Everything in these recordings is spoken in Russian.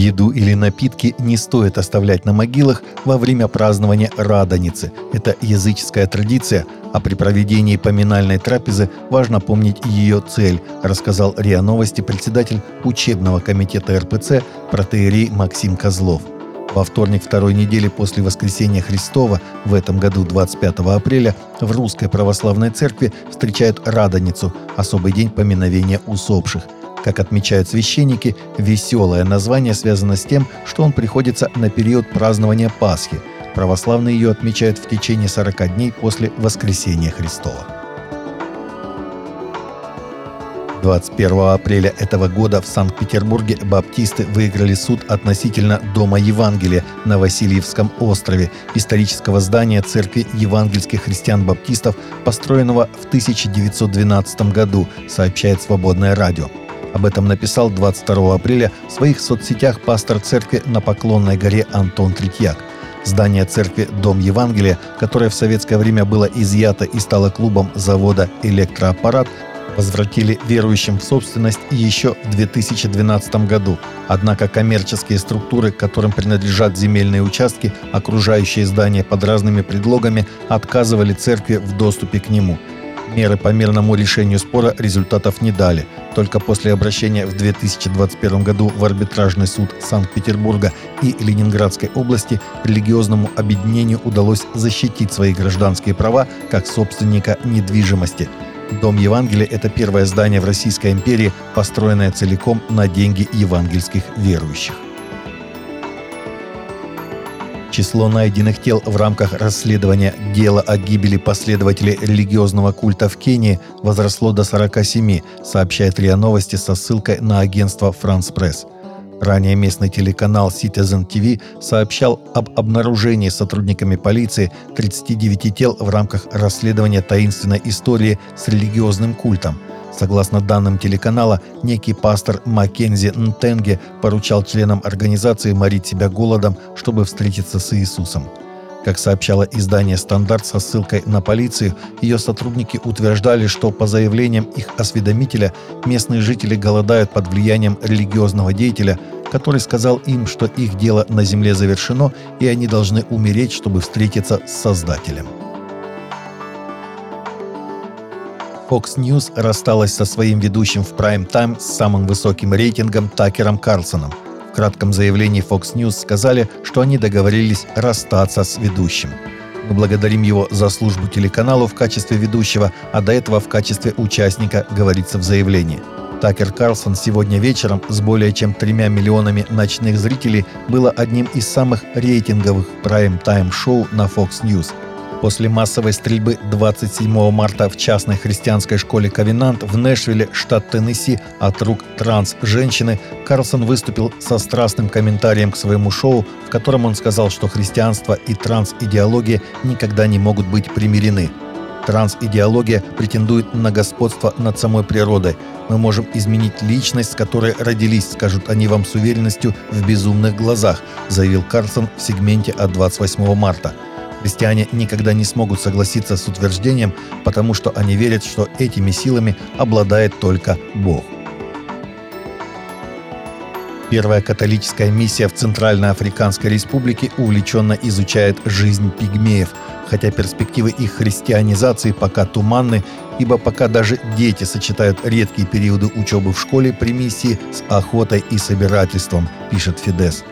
Еду или напитки не стоит оставлять на могилах во время празднования Радоницы. Это языческая традиция, а при проведении поминальной трапезы важно помнить ее цель, рассказал РИА Новости председатель учебного комитета РПЦ протеерей Максим Козлов. Во вторник второй недели после воскресения Христова в этом году 25 апреля в Русской Православной Церкви встречают Радоницу, особый день поминовения усопших – как отмечают священники, веселое название связано с тем, что он приходится на период празднования Пасхи. Православные ее отмечают в течение 40 дней после воскресения Христова. 21 апреля этого года в Санкт-Петербурге баптисты выиграли суд относительно Дома Евангелия на Васильевском острове, исторического здания Церкви евангельских христиан-баптистов, построенного в 1912 году, сообщает «Свободное радио». Об этом написал 22 апреля в своих соцсетях пастор церкви на Поклонной горе Антон Третьяк. Здание церкви «Дом Евангелия», которое в советское время было изъято и стало клубом завода «Электроаппарат», возвратили верующим в собственность еще в 2012 году. Однако коммерческие структуры, которым принадлежат земельные участки, окружающие здание под разными предлогами, отказывали церкви в доступе к нему – Меры по мирному решению спора результатов не дали. Только после обращения в 2021 году в арбитражный суд Санкт-Петербурга и Ленинградской области религиозному объединению удалось защитить свои гражданские права как собственника недвижимости. Дом Евангелия – это первое здание в Российской империи, построенное целиком на деньги евангельских верующих. Число найденных тел в рамках расследования дела о гибели последователей религиозного культа в Кении возросло до 47, сообщает РИА Новости со ссылкой на агентство «Франс Пресс». Ранее местный телеканал Citizen TV сообщал об обнаружении сотрудниками полиции 39 тел в рамках расследования таинственной истории с религиозным культом – Согласно данным телеканала, некий пастор Маккензи Нтенге поручал членам организации морить себя голодом, чтобы встретиться с Иисусом. Как сообщало издание «Стандарт» со ссылкой на полицию, ее сотрудники утверждали, что по заявлениям их осведомителя местные жители голодают под влиянием религиозного деятеля, который сказал им, что их дело на земле завершено и они должны умереть, чтобы встретиться с Создателем. Fox News рассталась со своим ведущим в прайм-тайм с самым высоким рейтингом Такером Карлсоном. В кратком заявлении Fox News сказали, что они договорились расстаться с ведущим. Мы благодарим его за службу телеканалу в качестве ведущего, а до этого в качестве участника, говорится в заявлении. Такер Карлсон сегодня вечером с более чем тремя миллионами ночных зрителей было одним из самых рейтинговых прайм-тайм-шоу на Fox News – После массовой стрельбы 27 марта в частной христианской школе «Ковенант» в Нэшвилле, штат Теннесси, от рук транс-женщины, Карлсон выступил со страстным комментарием к своему шоу, в котором он сказал, что христианство и транс-идеология никогда не могут быть примирены. Транс-идеология претендует на господство над самой природой. Мы можем изменить личность, с которой родились, скажут они вам с уверенностью в безумных глазах, заявил Карлсон в сегменте от 28 марта. Христиане никогда не смогут согласиться с утверждением, потому что они верят, что этими силами обладает только Бог. Первая католическая миссия в Центральноафриканской республике увлеченно изучает жизнь пигмеев, хотя перспективы их христианизации пока туманны, ибо пока даже дети сочетают редкие периоды учебы в школе при миссии с охотой и собирательством, пишет Фидес.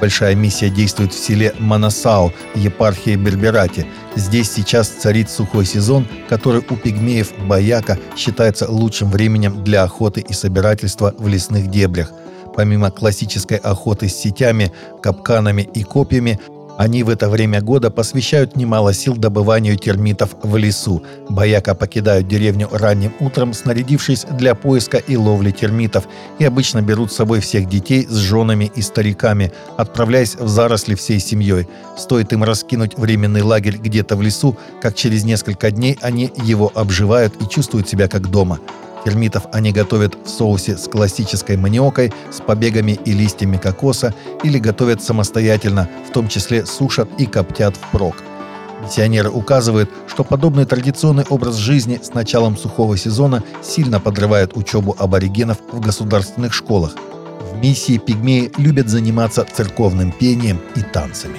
Большая миссия действует в селе Манасау, епархии Берберати. Здесь сейчас царит сухой сезон, который у пигмеев Баяка считается лучшим временем для охоты и собирательства в лесных дебрях. Помимо классической охоты с сетями, капканами и копьями, они в это время года посвящают немало сил добыванию термитов в лесу. Бояка покидают деревню ранним утром, снарядившись для поиска и ловли термитов, и обычно берут с собой всех детей с женами и стариками, отправляясь в заросли всей семьей. Стоит им раскинуть временный лагерь где-то в лесу, как через несколько дней они его обживают и чувствуют себя как дома. Термитов они готовят в соусе с классической маниокой, с побегами и листьями кокоса или готовят самостоятельно, в том числе сушат и коптят впрок. Миссионеры указывают, что подобный традиционный образ жизни с началом сухого сезона сильно подрывает учебу аборигенов в государственных школах. В миссии пигмеи любят заниматься церковным пением и танцами.